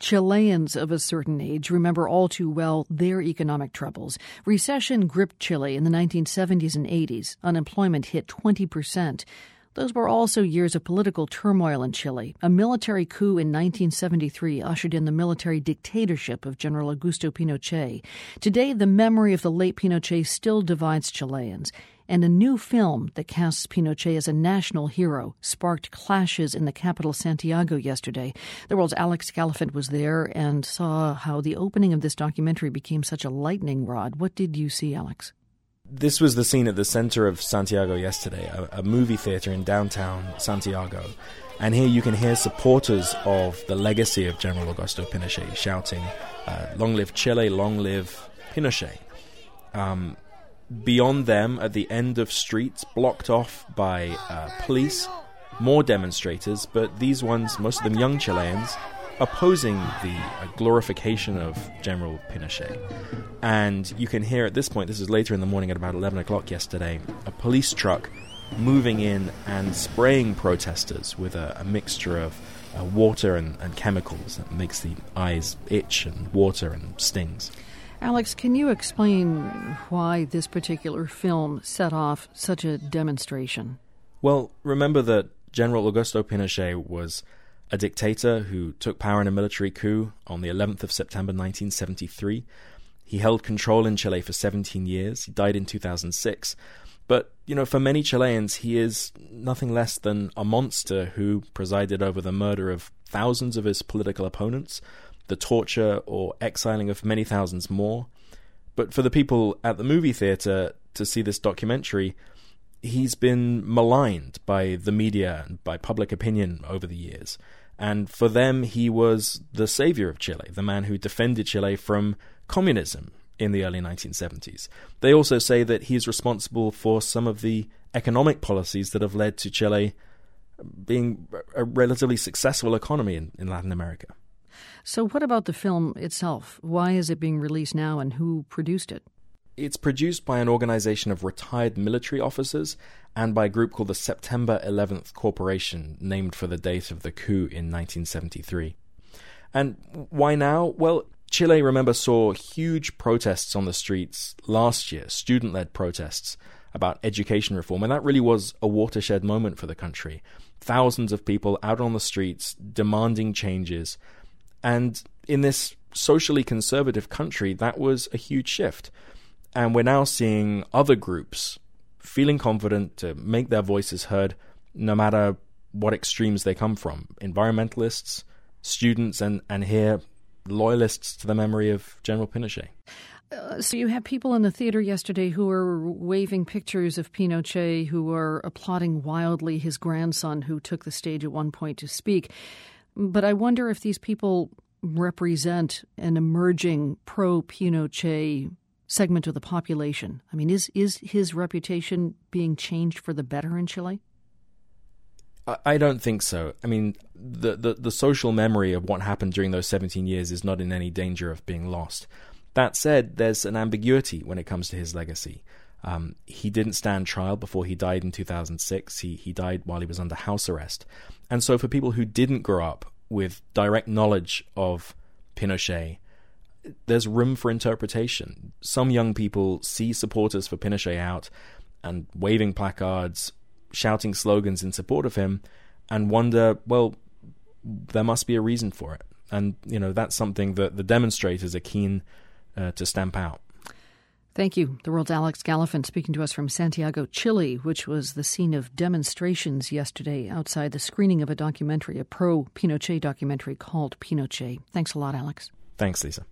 Chileans of a certain age remember all too well their economic troubles. Recession gripped Chile in the 1970s and 80s. Unemployment hit 20%. Those were also years of political turmoil in Chile. A military coup in 1973 ushered in the military dictatorship of General Augusto Pinochet. Today, the memory of the late Pinochet still divides Chileans and a new film that casts Pinochet as a national hero sparked clashes in the capital Santiago yesterday. The world's Alex Gallafent was there and saw how the opening of this documentary became such a lightning rod. What did you see, Alex? This was the scene at the center of Santiago yesterday, a, a movie theater in downtown Santiago. And here you can hear supporters of the legacy of General Augusto Pinochet shouting, uh, Long live Chile, long live Pinochet. Um, Beyond them, at the end of streets blocked off by uh, police, more demonstrators, but these ones, most of them young Chileans, opposing the uh, glorification of General Pinochet. And you can hear at this point, this is later in the morning at about 11 o'clock yesterday, a police truck moving in and spraying protesters with a, a mixture of uh, water and, and chemicals that makes the eyes itch and water and stings. Alex, can you explain why this particular film set off such a demonstration? Well, remember that General Augusto Pinochet was a dictator who took power in a military coup on the 11th of September 1973. He held control in Chile for 17 years. He died in 2006. But, you know, for many Chileans, he is nothing less than a monster who presided over the murder of thousands of his political opponents, the torture or exiling of many thousands more. But for the people at the movie theater to see this documentary, he's been maligned by the media and by public opinion over the years. And for them, he was the savior of Chile, the man who defended Chile from communism in the early 1970s. They also say that he's responsible for some of the economic policies that have led to Chile being a relatively successful economy in, in Latin America. So, what about the film itself? Why is it being released now and who produced it? It's produced by an organization of retired military officers and by a group called the September 11th Corporation, named for the date of the coup in 1973. And why now? Well, Chile, remember, saw huge protests on the streets last year, student led protests about education reform, and that really was a watershed moment for the country. Thousands of people out on the streets demanding changes and in this socially conservative country, that was a huge shift. And we're now seeing other groups feeling confident to make their voices heard no matter what extremes they come from environmentalists, students, and, and here, loyalists to the memory of General Pinochet. Uh, so you had people in the theater yesterday who were waving pictures of Pinochet, who were applauding wildly his grandson, who took the stage at one point to speak. But I wonder if these people represent an emerging pro Pinochet segment of the population. I mean, is is his reputation being changed for the better in Chile? I don't think so. I mean, the, the, the social memory of what happened during those 17 years is not in any danger of being lost. That said, there's an ambiguity when it comes to his legacy. Um, he didn't stand trial before he died in 2006. He he died while he was under house arrest. And so, for people who didn't grow up with direct knowledge of Pinochet, there's room for interpretation. Some young people see supporters for Pinochet out and waving placards, shouting slogans in support of him, and wonder, well, there must be a reason for it. And you know that's something that the demonstrators are keen uh, to stamp out. Thank you. The world's Alex Gallafent speaking to us from Santiago, Chile, which was the scene of demonstrations yesterday outside the screening of a documentary, a pro Pinochet documentary called Pinochet. Thanks a lot, Alex. Thanks, Lisa.